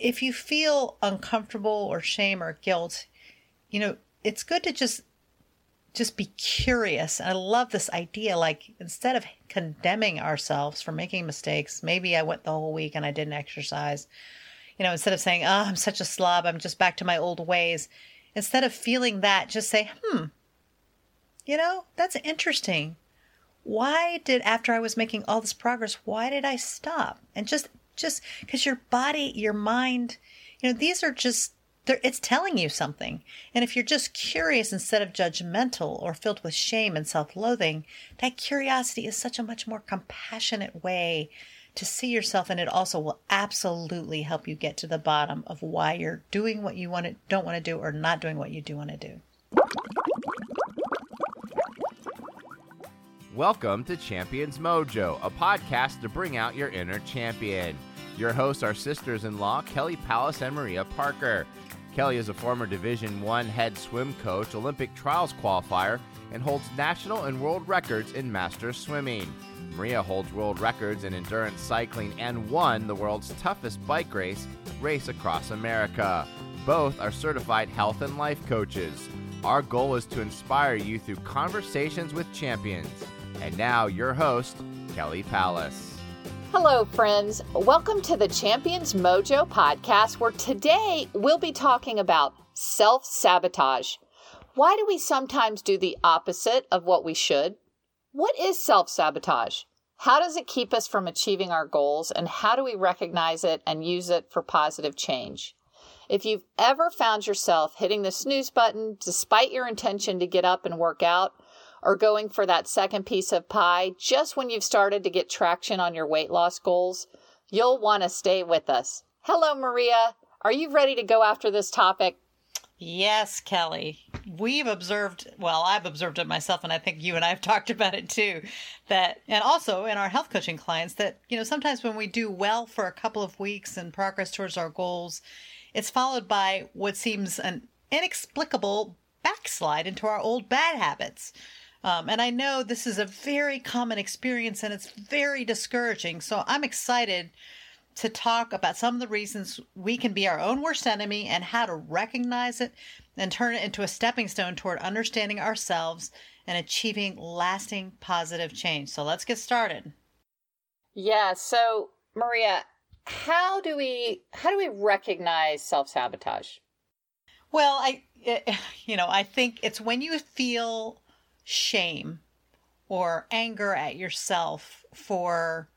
if you feel uncomfortable or shame or guilt, you know, it's good to just just be curious. I love this idea like instead of condemning ourselves for making mistakes, maybe I went the whole week and I didn't exercise. You know, instead of saying, "Oh, I'm such a slob, I'm just back to my old ways." Instead of feeling that, just say, "Hmm. You know, that's interesting. Why did after I was making all this progress, why did I stop?" And just just cuz your body, your mind, you know, these are just it's telling you something. And if you're just curious instead of judgmental or filled with shame and self loathing, that curiosity is such a much more compassionate way to see yourself. And it also will absolutely help you get to the bottom of why you're doing what you want to, don't want to do or not doing what you do want to do. Welcome to Champions Mojo, a podcast to bring out your inner champion. Your hosts are sisters-in-law Kelly Palace and Maria Parker. Kelly is a former Division One head swim coach, Olympic trials qualifier, and holds national and world records in master swimming. Maria holds world records in endurance cycling and won the world's toughest bike race, Race Across America. Both are certified health and life coaches. Our goal is to inspire you through conversations with champions. And now, your host, Kelly Palace. Hello, friends. Welcome to the Champions Mojo podcast, where today we'll be talking about self sabotage. Why do we sometimes do the opposite of what we should? What is self sabotage? How does it keep us from achieving our goals? And how do we recognize it and use it for positive change? If you've ever found yourself hitting the snooze button despite your intention to get up and work out, or going for that second piece of pie just when you've started to get traction on your weight loss goals, you'll want to stay with us. Hello, Maria. Are you ready to go after this topic? Yes, Kelly. We've observed, well, I've observed it myself, and I think you and I have talked about it too. That, and also in our health coaching clients, that, you know, sometimes when we do well for a couple of weeks and progress towards our goals, it's followed by what seems an inexplicable backslide into our old bad habits. Um, and I know this is a very common experience and it's very discouraging. So I'm excited to talk about some of the reasons we can be our own worst enemy and how to recognize it and turn it into a stepping stone toward understanding ourselves and achieving lasting positive change. So let's get started. Yeah. So, Maria, how do we how do we recognize self-sabotage? Well, I you know, I think it's when you feel shame or anger at yourself for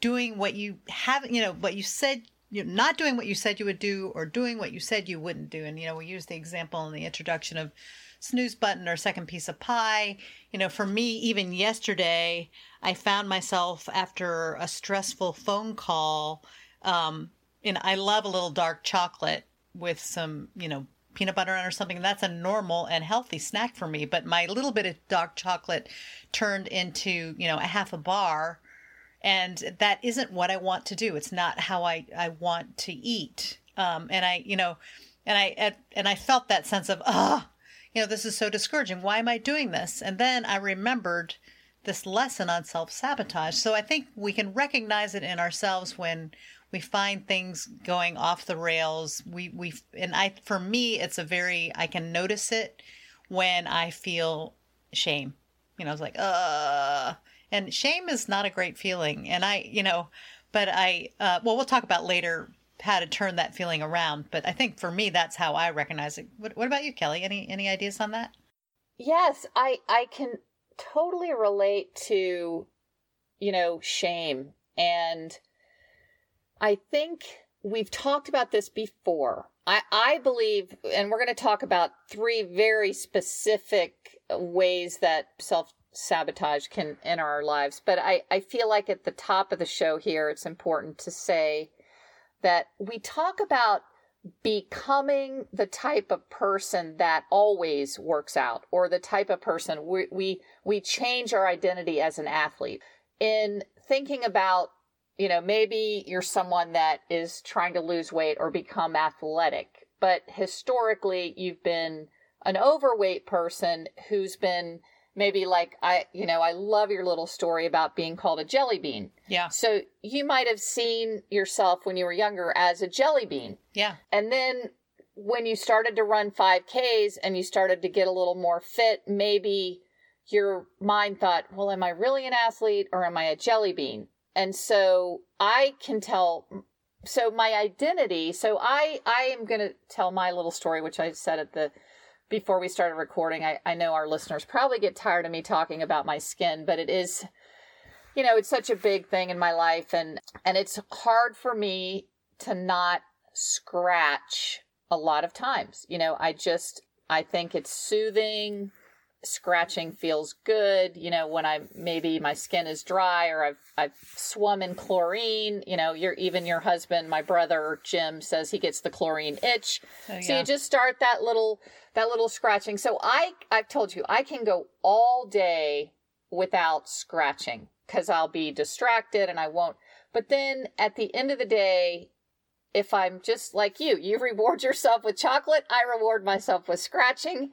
doing what you haven't, you know, what you said, you know, not doing what you said you would do or doing what you said you wouldn't do. And, you know, we use the example in the introduction of snooze button or second piece of pie. You know, for me, even yesterday, I found myself after a stressful phone call. Um, and I love a little dark chocolate with some, you know, peanut butter on or something. That's a normal and healthy snack for me. But my little bit of dark chocolate turned into, you know, a half a bar. And that isn't what I want to do. It's not how I, I want to eat. Um, and I, you know, and I, and I felt that sense of, oh, you know, this is so discouraging. Why am I doing this? And then I remembered this lesson on self sabotage. So I think we can recognize it in ourselves when we find things going off the rails. We we and I for me it's a very I can notice it when I feel shame. You know, it's like uh and shame is not a great feeling and I, you know, but I uh well we'll talk about later how to turn that feeling around, but I think for me that's how I recognize it. What what about you, Kelly? Any any ideas on that? Yes, I I can totally relate to you know shame and I think we've talked about this before. I, I believe, and we're going to talk about three very specific ways that self sabotage can enter our lives. But I, I feel like at the top of the show here, it's important to say that we talk about becoming the type of person that always works out or the type of person we, we, we change our identity as an athlete. In thinking about you know, maybe you're someone that is trying to lose weight or become athletic, but historically you've been an overweight person who's been maybe like I, you know, I love your little story about being called a jelly bean. Yeah. So you might have seen yourself when you were younger as a jelly bean. Yeah. And then when you started to run 5Ks and you started to get a little more fit, maybe your mind thought, well, am I really an athlete or am I a jelly bean? And so I can tell so my identity so i i am going to tell my little story which i said at the before we started recording. I, I know our listeners probably get tired of me talking about my skin but it is you know it's such a big thing in my life. And and it's hard for me to not scratch a lot of times. You know i just i think it's soothing scratching feels good you know when i maybe my skin is dry or i've i've swum in chlorine you know your even your husband my brother jim says he gets the chlorine itch. Oh, so you just start that little that little scratching. So i i've told you i can go all day without scratching because i'll be distracted and i won't. But then at the end of the day if i'm just like you you reward yourself with chocolate i reward myself with scratching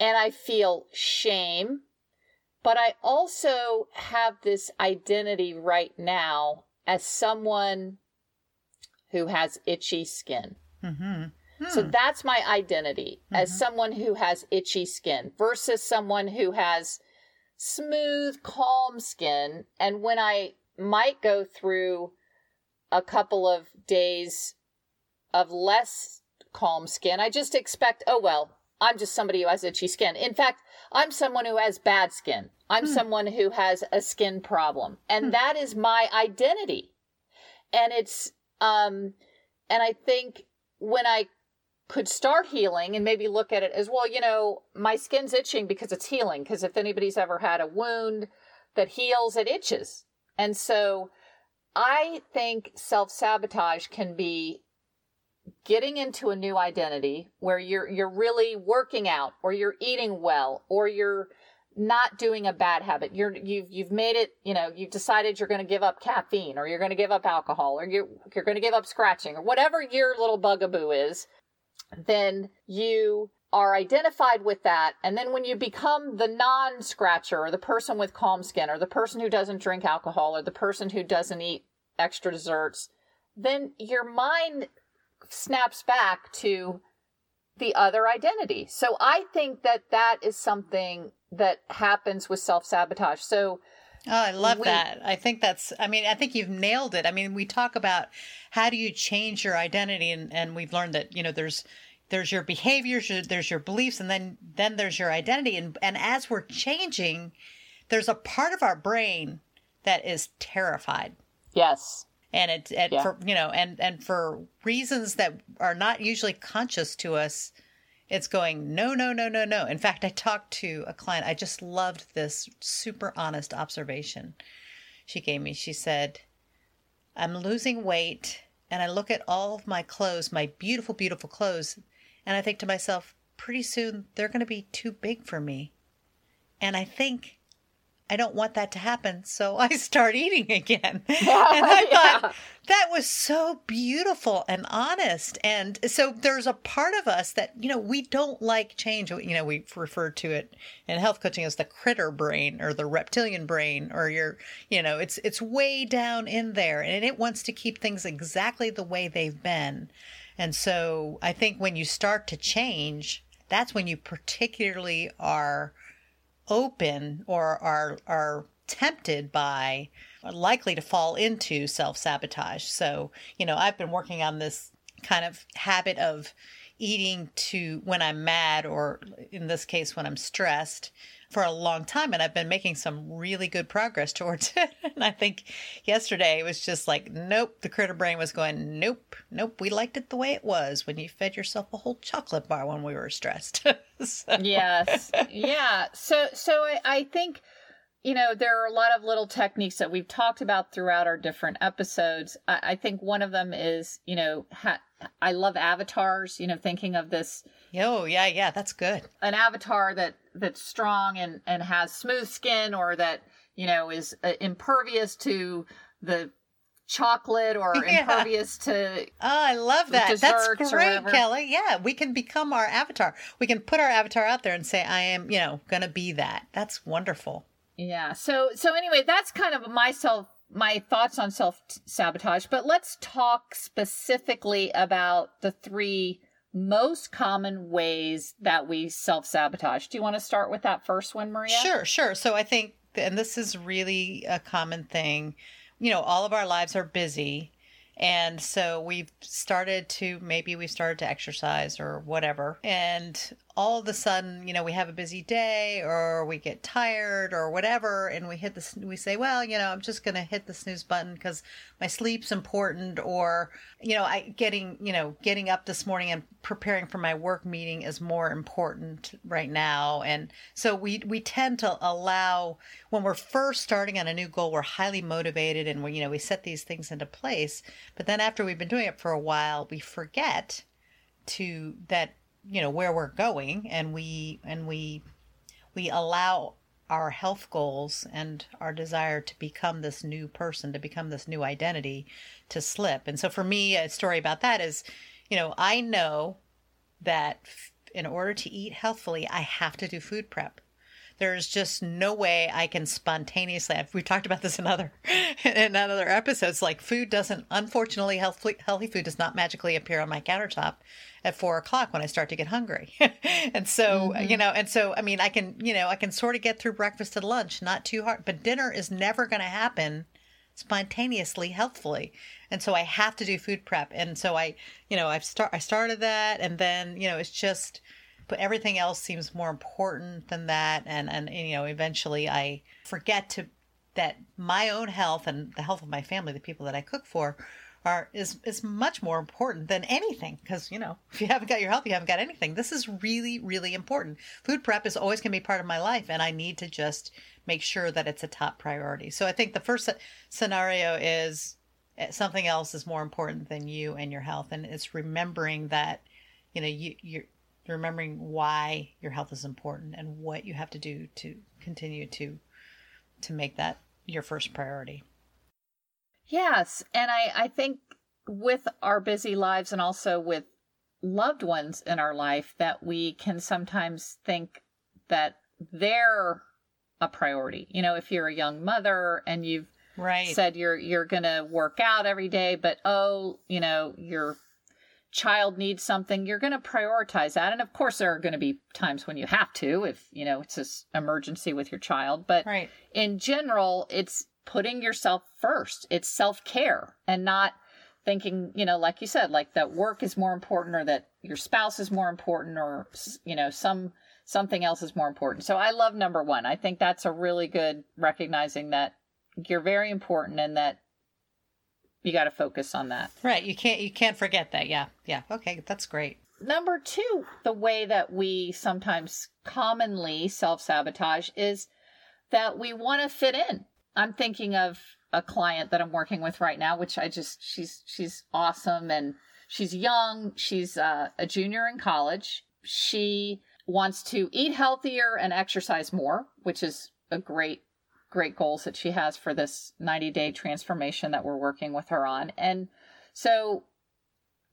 and I feel shame. But I also have this identity right now as someone who has itchy skin. Mm-hmm. So that's my identity as Mhm. someone who has itchy skin versus someone who has smooth, calm skin. And when I might go through a couple of days of less calm skin, I just expect, oh, well, I'm just somebody who has itchy skin. In fact, I'm someone who has bad skin. I'm Hmm. someone who has a skin problem. And Hmm. that is my identity. And it's, um, and I think when I could start healing and maybe look at it as well, you know, my skin's itching because it's healing. Because if anybody's ever had a wound that heals, it itches. And so I think self sabotage can be getting into a new identity where you're you're really working out or you're eating well or you're not doing a bad habit. You're you've you've made it you know you've decided you're going to give up caffeine or you're going to give up alcohol or you're you're going to give up scratching or whatever your little bugaboo is then you are identified with that. And then when you become the non-scratcher or the person with calm skin or the person who doesn't drink alcohol or the person who doesn't eat extra desserts then your mind snaps back to the other identity. So I think that that is something that happens with self sabotage. So Oh, I love We- that. I think that's, I mean, I think you've nailed it. I mean, we talk about how do you change your identity and, and we've learned that, you know, there's, there's your behaviors, there's your beliefs, and then, then there's your identity. And, and as we're changing, there's a part of our brain that is terrified. yes, And it, and Yeah. for, you know, and, and for reasons that are not usually conscious to us, it's going, no, no, no, no, no. In fact, I talked to a client. I just loved this super honest observation she gave me. She said, I'm losing weight and I look at all of my clothes, my beautiful, beautiful clothes, and I think to myself, pretty soon they're going to be too big for me. And I think I don't want that to happen. So I start eating again. and I Yeah. thought, that was so beautiful and honest. And so there's a part of us that, you know, we don't like change. You know, we refer to it in health coaching as the critter brain or the reptilian brain or your, you know, it's it's way down in there and it wants to keep things exactly the way they've been. And so I think when you start to change, that's when you particularly are open or are are tempted by are likely to fall into self-sabotage. So, you know, I've been working on this kind of habit of eating to when I'm mad or in this case when I'm stressed for a long time and I've been making some really good progress towards it. and I think yesterday it was just like nope, the critter brain was going nope, nope, we liked it the way it was when you fed yourself a whole chocolate bar when we were stressed. So- yes, yeah. So, so I, I think you know there are a lot of little techniques that we've talked about throughout our different episodes. I, I think one of them is you know ha- I love avatars. You know, thinking of this Oh, yeah, yeah, that's good. an avatar that that's strong and and has smooth skin or that you know is uh, impervious to the chocolate or yeah. impervious to oh i love that. That's great kelly. Yeah we can become our avatar. We can put our avatar out there and say i am you know gonna be that. That's wonderful. Yeah so so anyway that's kind of myself my thoughts on self sabotage but let's talk specifically about the three most common ways that we self sabotage do you want to start with that first one maria sure sure so i think and this is really a common thing you know, all of our lives are busy. And so we've started to maybe we started to exercise or whatever. And all of a sudden, you know, we have a busy day or we get tired or whatever, and we hit the, we say, well, you know, I'm just going to hit the snooze button because my sleep's important or, you know, I getting, you know, getting up this morning and preparing for my work meeting is more important right now. And so we, we tend to allow when we're first starting on a new goal, we're highly motivated and we, you know, we set these things into place. But then after we've been doing it for a while, we forget to that you know where we're going and we and we we allow our health goals and our desire to become this new person to become this new identity to slip. And so for me a story about that is you know i know that in order to eat healthfully i have to do food prep there's just no way I can spontaneously. We've talked about this in other in other episodes. Like food doesn't, unfortunately, healthy healthy food does not magically appear on my countertop at four o'clock when I start to get hungry. and so mm-hmm. you know, and so I mean, I can you know I can sort of get through breakfast and lunch, not too hard, but dinner is never going to happen spontaneously healthfully and so i have to do food prep and so i you know i've start i started that and then you know it's just but everything else seems more important than that. And and you know eventually i forget to that my own health and the health of my family the people that i cook for are is is much more important than anything. Because you know if you haven't got your health you haven't got anything. This is really really important. Food prep is always going to be part of my life and i need to just make sure that it's a top priority. So i think the first scenario is eh, something else is more important than you and your health and it's remembering that you know you you're remembering why your health is important and what you have to do to continue to to make that your first priority. Yes, and I I think with our busy lives and also with loved ones in our life that we can sometimes think that they're a priority. You know, if you're a young mother and you've right. said you're you're going to work out every day, but oh, you know, your child needs something, you're going to prioritize that. And of course, there are going to be times when you have to, if, you know, it's an emergency with your child. But right. in general, it's putting yourself first. It's self care and not thinking, you know, like you said, like that work is more important or that your spouse is more important or, you know, some something else is more important. So I love number one. I think that's a really good recognizing that you're very important and that you got to focus on that. Right. You can't you can't forget that. Yeah. Yeah. Okay, that's great. Number 2, the way that we sometimes commonly self-sabotage is that we want to fit in. I'm thinking of a client that I'm working with right now, which I just she's she's awesome and she's young, she's uh, a junior in college. She wants to eat healthier and exercise more, which is a great great goals that she has for this 90 day transformation that we're working with her on. And so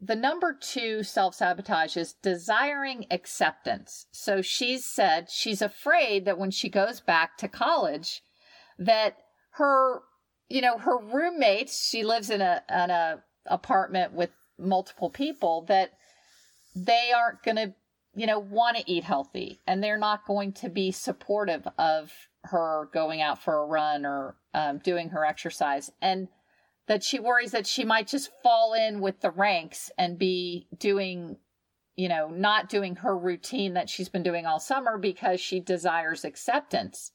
the number two self sabotage is desiring acceptance. So she's said she's afraid that when she goes back to college, that her, you know, her roommates, she lives in a, in a apartment with multiple people, that they aren't going to, you know, want to eat healthy and they're not going to be supportive of her going out for a run or um, doing her exercise, and that she worries that she might just fall in with the ranks and be doing, you know, not doing her routine that she's been doing all summer because she desires acceptance.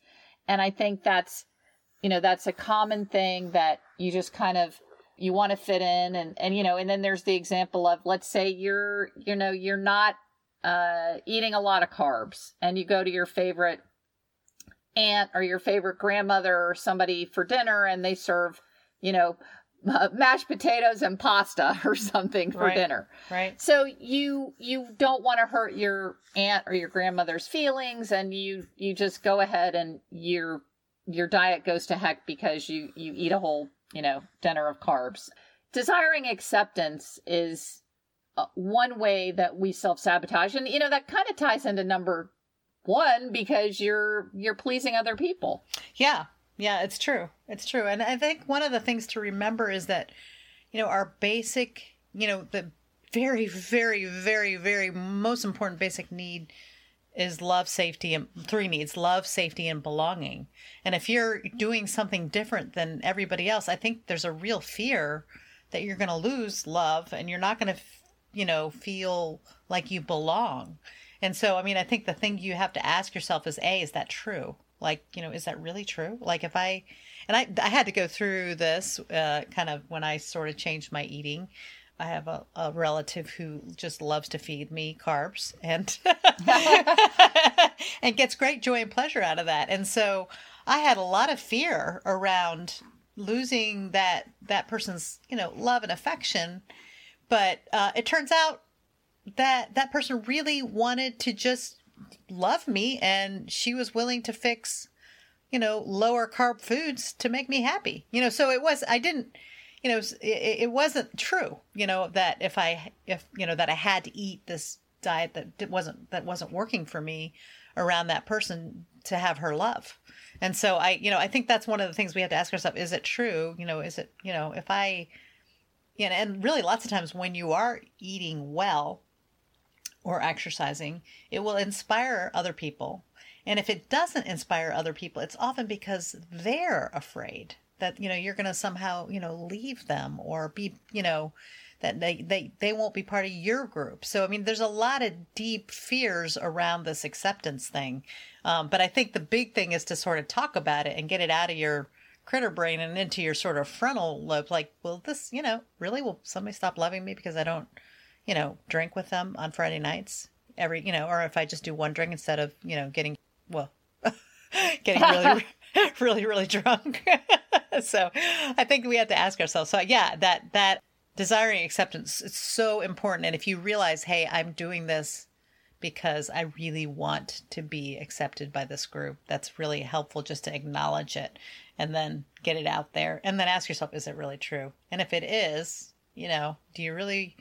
And I think that's, you know, that's a common thing that you just kind of you want to fit in and and you know and then there's the example of let's say you're you know you're not uh eating a lot of carbs and you go to your favorite aunt or your favorite grandmother or somebody for dinner and they serve, you know, uh, mashed potatoes and pasta or something for right. dinner. Right. So you you don't want to hurt your aunt or your grandmother's feelings and you you just go ahead and your your diet goes to heck because you you eat a whole you know, dinner of carbs. Desiring acceptance is uh, one way that we self sabotage, and you know that kind of ties into number one because you're you're pleasing other people. Yeah, yeah, it's true. It's true, and I think one of the things to remember is that you know our basic, you know, the very, very, very, very most important basic need is love, safety, and three needs love, safety, and belonging. And if you're doing something different than everybody else, I think there's a real fear that you're going to lose love and you're not going to, you know, feel like you belong. And so, I mean, I think the thing you have to ask yourself is A, is that true? Like, you know, is that really true? Like, if I, and I, I had to go through this uh, kind of when I sort of changed my eating I have a, a relative who just loves to feed me carbs and and gets great joy and pleasure out of that. And so I had a lot of fear around losing that that person's you know love and affection. But uh, it turns out that that person really wanted to just love me, and she was willing to fix you know lower carb foods to make me happy. You know, so it was I didn't you know, it, it wasn't true, you know, that if I, if, you know, that I had to eat this diet that wasn't, that wasn't working for me around that person to have her love. And so I, you know, I think that's one of the things we have to ask ourselves, is it true? You know, is it, you know, if I, you know, and really lots of times when you are eating well or exercising, it will inspire other people. And if it doesn't inspire other people, it's often because they're afraid that you know you're going to somehow you know leave them or be you know that they, they they won't be part of your group. So i mean there's a lot of deep fears around this acceptance thing. Um, but i think the big thing is to sort of talk about it and get it out of your critter brain and into your sort of frontal lobe. Like will this you know really will somebody stop loving me because i don't you know drink with them on friday nights every you know or if i just do one drink instead of you know getting well getting really really really drunk so I think we have to ask ourselves. So yeah, that that desiring acceptance is so important. And if you realize, hey, I'm doing this because I really want to be accepted by this group, that's really helpful just to acknowledge it and then get it out there. And then ask yourself, is it really true? And if it is, you know, do you really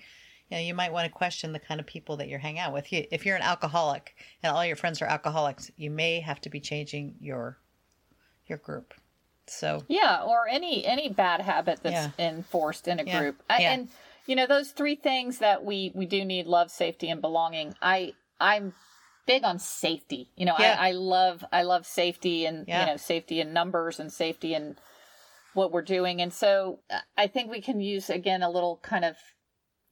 you know, you might want to question the kind of people that you're hanging out with. If you're an alcoholic and all your friends are alcoholics, you may have to be changing your your group. So yeah, or any any bad habit that's yeah. enforced in a yeah. group, I, yeah. and you know those three things that we we do need: love, safety, and belonging. I I'm big on safety. You know, I, I love I love safety and you know safety in numbers and safety in what we're doing, and so uh, I think we can use again a little kind of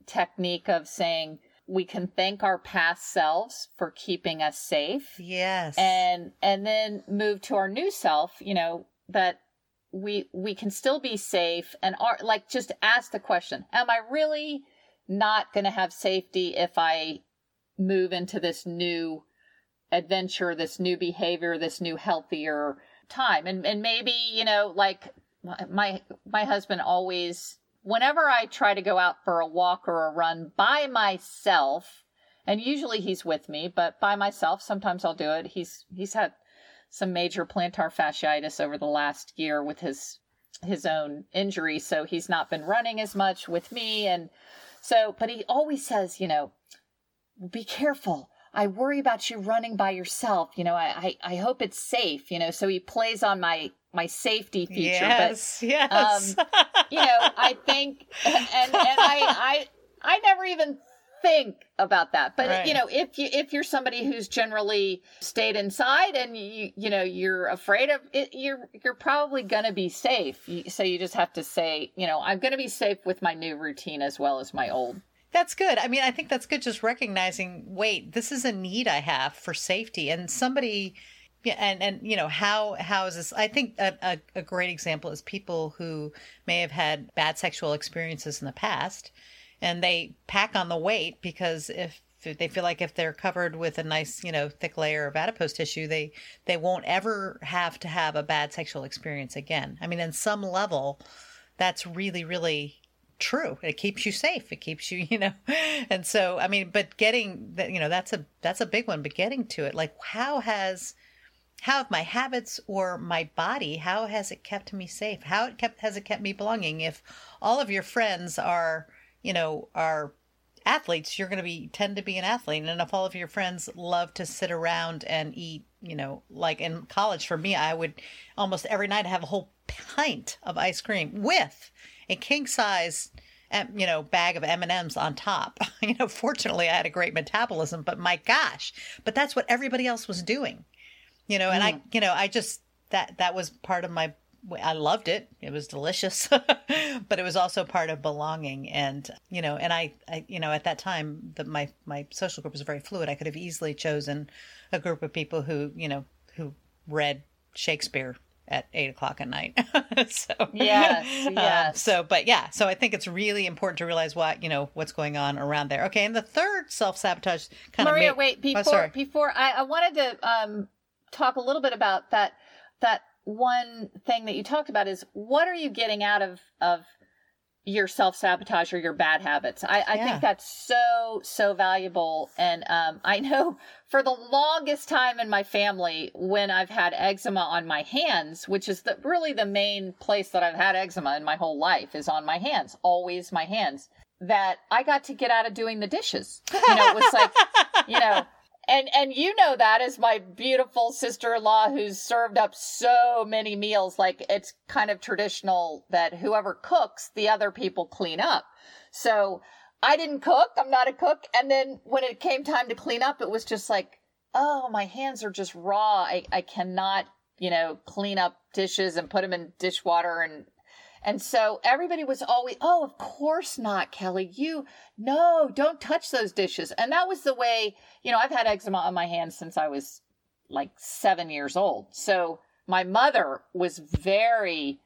technique of saying we can thank our past selves for keeping us safe. Yes. And and then move to our new self you know that we we can still be safe and are like just ask the question am i really not going to have safety if i move into this new adventure this new behavior this new healthier time? And and maybe you know like my my husband always whenever i try to go out for a walk or a run by myself and usually he's with me but by myself sometimes i'll do it he's he's had some major plantar fasciitis over the last year with his his own injury, so he's not been running as much with me and so but he always says, you know, be careful. I worry about you running by yourself. You know, I, I, I hope it's safe, you know, so he plays on my my safety feature. Yes, but, yes. Um, you know, I think, and, and I, I, I never even think about that. But right. you know, if you if you're somebody who's generally stayed inside and you you know you're afraid of it, you're you're probably gonna be safe. So you just have to say, you know, I'm gonna be safe with my new routine as well as my old. That's good. I mean, I think that's good. Just recognizing, wait, this is a need I have for safety, and somebody. Yeah, and and you know how how is this? I think a, a, a great example is people who may have had bad sexual experiences in the past, and they pack on the weight because if they feel like if they're covered with a nice, you know, thick layer of adipose tissue, they they won't ever have to have a bad sexual experience again. I mean, in some level, that's really really true. It keeps you safe. It keeps you, you know. And so, I mean, but getting that, you know, that's a that's a big one, but getting to it like how has how have my habits or my body how has it kept me safe? How it kept has it kept me belonging? If all of your friends are you know are athletes you're going to be tend to be an athlete. And if all of your friends love to sit around and eat you know like in college for me i would almost every night have a whole pint of ice cream with a king size you know bag of m&ms on top. You know fortunately i had a great metabolism but my gosh but that's what everybody else was doing you know and mm. i you know i just that that was part of my I loved it. It was delicious, but it was also part of belonging. And you know, and I, I you know, at that time, the, my my social group was very fluid. I could have easily chosen a group of people who you know who read Shakespeare at eight o'clock at night. so yes, um, yes. Um, so, but yeah, so I think it's really important to realize what you know what's going on around there. Okay, and the third self sabotage kind Maria, of. Maria, wait oh, before oh, before I, I wanted to um talk a little bit about that that one thing that you talked about is what are you getting out of of your self sabotage or your bad habits. I, I yeah. think that's so so valuable, and um, I know for the longest time in my family, when I've had eczema on my hands, which is the, really the main place that I've had eczema in my whole life, is on my hands, always my hands. That I got to get out of doing the dishes. You know, it was like, you know, and and you know that as my beautiful sister-in-law who's served up so many meals. Like it's kind of traditional that whoever cooks the other people clean up. So i didn't cook. I'm not a cook. And then when it came time to clean up it was just like oh my hands are just raw. I, I cannot you know clean up dishes and put them in dishwater and and so everybody was always, oh, of course not, Kelly. You, no, don't touch those dishes. And that was the way, you know, I've had eczema on my hands since I was like seven years old. So my mother was very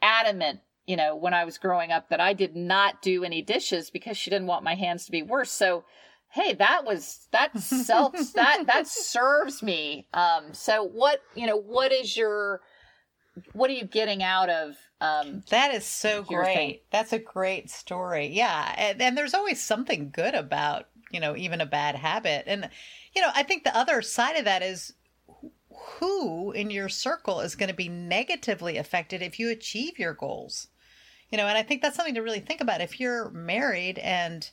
adamant, you know, when I was growing up that I did not do any dishes because she didn't want my hands to be worse. So, hey that was that self that that serves me um so what you know what is your what are you getting out of um, that is so great. Thing. That's a great story. Yeah, and, and there's always something good about you know even a bad habit, and you know I think the other side of that is who in your circle is going to be negatively affected if you achieve your goals. You know, and I think that's something to really think about. If you're married and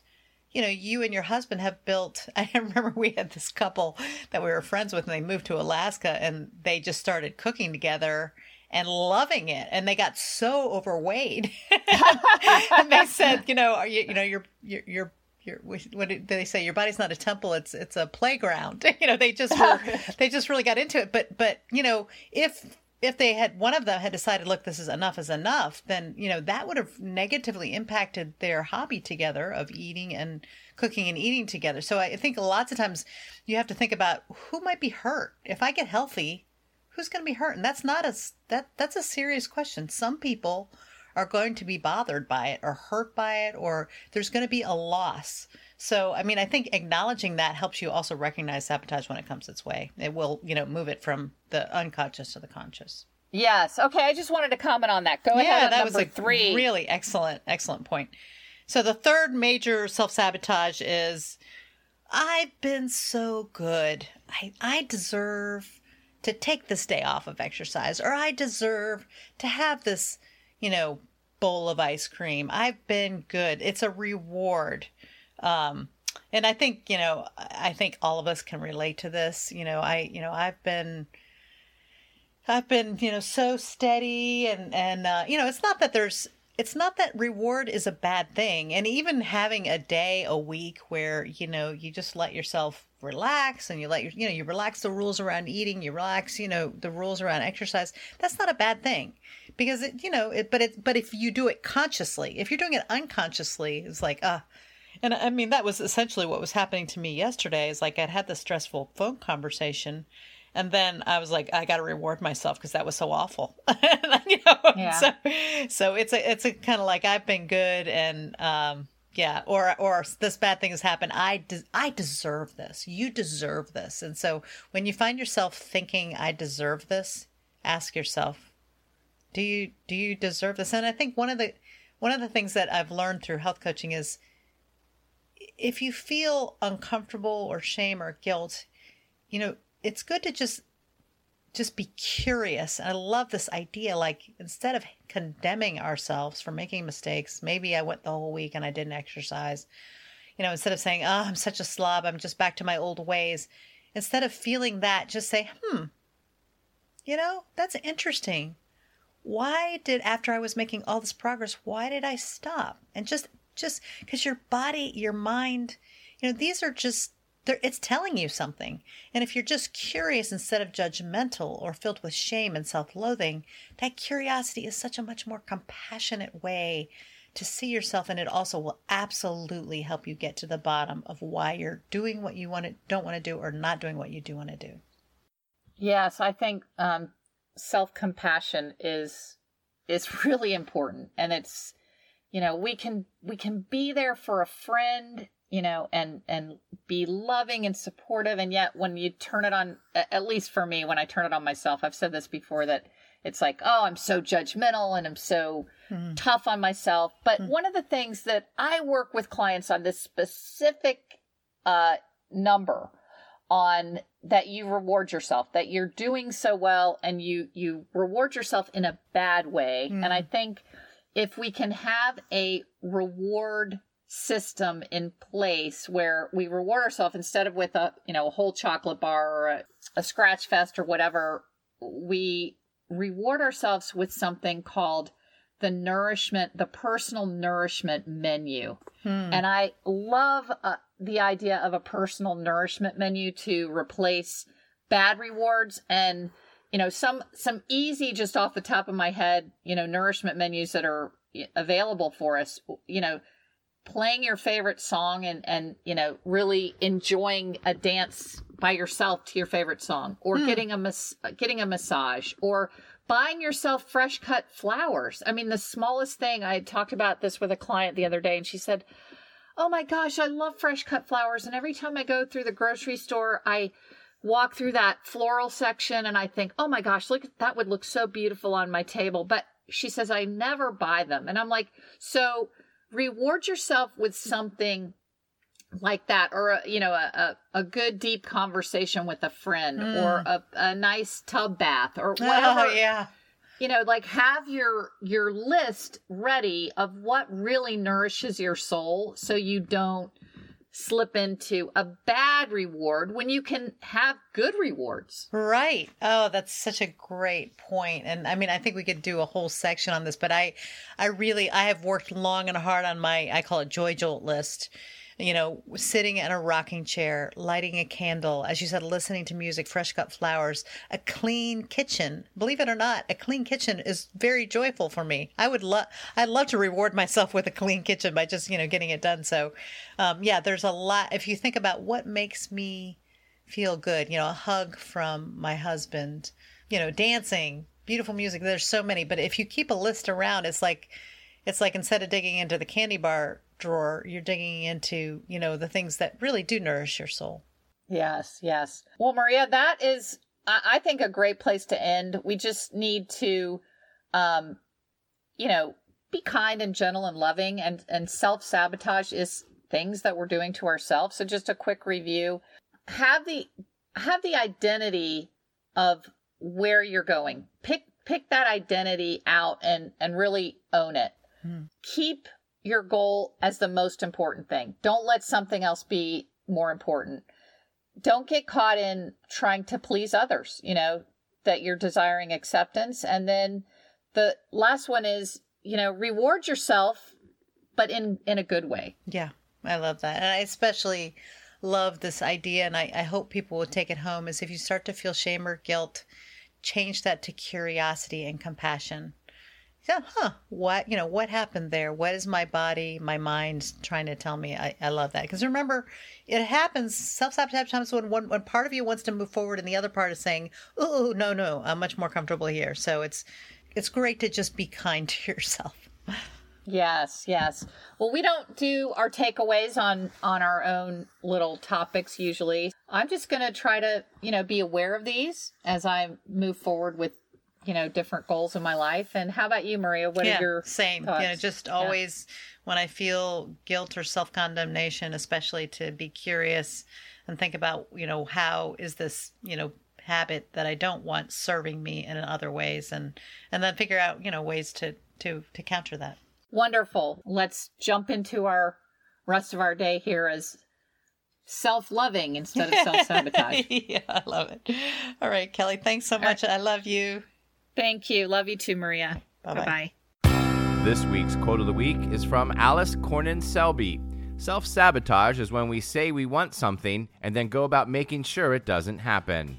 you know, you and your husband have built. I remember we had this couple that we were friends with, and they moved to Alaska, and they just started cooking together and loving it. And they got so overweight. and they said, you know, are you, you know, you're, you're, you're, you're, what did they say? Your body's not a temple; it's it's a playground. you know, they just were, they just really got into it. But but you know, if if they had one of them had decided, look, this is enough is enough, then you know that would have negatively impacted their hobby together of eating and cooking and eating together. So I think lots of times you have to think about who might be hurt if I get healthy who's going to be hurt? And that's not a that that's a serious question. Some people are going to be bothered by it or hurt by it or there's going to be a loss. So, I mean, I think acknowledging that helps you also recognize sabotage when it comes its way. It will, you know, move it from the unconscious to the conscious. Yes. Okay. I just wanted to comment on that. Go yeah, ahead. that was a three. Really excellent, excellent point. So the third major self sabotage is I've been so good. I, I deserve to take this day off of exercise, or I deserve to have this, you know, bowl of ice cream. I've been good. It's a reward. Um, and I think, you know, I think all of us can relate to this. You know, I, you know, I've been, I've been, you know, so steady and, and, uh, you know, it's not that there's, it's not that reward is a bad thing. And even having a day a week where, you know, you just let yourself relax and you let your you know you relax the rules around eating you relax you know the rules around exercise that's not a bad thing because it you know it but it but if you do it consciously if you're doing it unconsciously it's like ah uh, and i mean that was essentially what was happening to me yesterday is like i'd had this stressful phone conversation and then I was like, I got to reward myself because that was so awful. you know? Yeah. So, so it's a it's a kind of like I've been good, and um, yeah or or this bad thing has happened i de- i deserve this you deserve this and so when you find yourself thinking i deserve this ask yourself do you do you deserve this and i think one of the one of the things that i've learned through health coaching is if you feel uncomfortable or shame or guilt you know it's good to just just be curious. I love this idea. Like instead of condemning ourselves for making mistakes, maybe I went the whole week and I didn't exercise. You know, instead of saying, "Oh, I'm such a slob. I'm just back to my old ways." Instead of feeling that, just say, "Hmm, you know, that's interesting. Why did after I was making all this progress, why did I stop?" And just just because your body, your mind, you know, these are just it's telling you something. And if you're just curious instead of judgmental or filled with shame and self loathing, that curiosity is such a much more compassionate way to see yourself. And it also will absolutely help you get to the bottom of why you're doing what you want to, don't want to do or not doing what you do want to do. Yes, I think um, self compassion is is really important, and it's you know we can we can be there for a friend you know and and be loving and supportive and yet when you turn it on at least for me when i turn it on myself i've said this before that it's like oh i'm so judgmental and i'm so mm. tough on myself but mm. one of the things that i work with clients on this specific uh, number on that you reward yourself that you're doing so well and you you reward yourself in a bad way mm. and i think if we can have a reward system in place where we reward ourselves instead of with a you know a whole chocolate bar or a, a scratch fest or whatever we reward ourselves with something called the nourishment the personal nourishment menu hmm. and i love uh, the idea of a personal nourishment menu to replace bad rewards and you know some some easy just off the top of my head you know nourishment menus that are available for us you know playing your favorite song and and you know really enjoying a dance by yourself to your favorite song or mm. getting a mas- getting a massage or buying yourself fresh cut flowers. I mean the smallest thing i talked about this with a client the other day and she said oh my gosh i love fresh cut flowers. And every time i go through the grocery store i walk through that floral section and i think oh my gosh look that would look so beautiful on my table. But she says i never buy them. And i'm like so reward yourself with something like that or a, you know a, a, a good deep conversation with a friend mm. or a, a nice tub bath or oh, whatever oh, yeah you know like have your your list ready of what really nourishes your soul so you don't slip into a bad reward when you can have good rewards. Right. Oh, that's such a great point. And I mean, I think we could do a whole section on this, but I I really I have worked long and hard on my I call it joy jolt list you know, sitting in a rocking chair, lighting a candle, as you said, listening to music, fresh cut flowers, a clean kitchen. Believe it or not, a clean kitchen is very joyful for me. I would love, I'd love to reward myself with a clean kitchen by just, you know, getting it done. So, um, yeah, there's a lot. If you think about what makes me feel good, you know, a hug from my husband, you know, dancing, beautiful music. There's so many, but if you keep a list around, it's like, it's like instead of digging into the candy bar drawer, you're digging into, you know, the things that really do nourish your soul. Yes, yes. Well, Maria, that is, I think, a great place to end. We just need to, um, you know, be kind and gentle and loving, and and self sabotage is things that we're doing to ourselves. So, just a quick review: have the have the identity of where you're going. Pick pick that identity out and and really own it. Hmm. Keep your goal as the most important thing. Don't let something else be more important. Don't get caught in trying to please others, you know, that you're desiring acceptance. And then the last one is, you know, reward yourself, but in in a good way. Yeah, I love that. And I especially love this idea and I, I hope people will take it home is if you start to feel shame or guilt, change that to curiosity and compassion yeah, huh, what, you know, what happened there? What is my body, my mind trying to tell me? I, I love that. Because remember, it happens, self sabotage times when one, when part of you wants to move forward and the other part is saying, oh, no, no, I'm much more comfortable here. So it's, it's great to just be kind to yourself. Yes, yes. Well, we don't do our takeaways on on our own little topics usually. I'm just going to try to, you know, be aware of these as I move forward with you know different goals in my life and how about you maria what yeah, are your same thoughts? you know just always yeah. when i feel guilt or self-condemnation especially to be curious and think about you know how is this you know habit that I don't want serving me in other ways and and then figure out, you know, ways to to to counter that. Wonderful. Let's jump into our rest of our day here as self-loving instead of self-sabotage. yeah, I love it. All right, Kelly, thanks so much. I love you. Thank you. Love you too, Maria. Bye-bye. Bye-bye. This week's quote of the week is from Alyce Cornyn-Selby. Self sabotage is when we say we want something and then go about making sure it doesn't happen.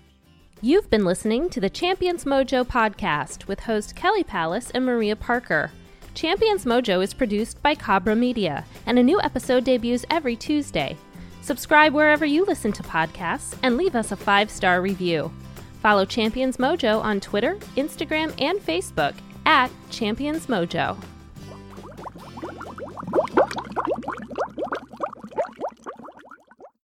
You've been listening to the Champions Mojo podcast with host Kelly Palace and Maria Parker. Champions Mojo is produced by Cabra Media, and a new episode debuts every Tuesday. Subscribe wherever you listen to podcasts and leave us a five star review. Follow Champions Mojo on Twitter, Instagram, and Facebook at Champions Mojo.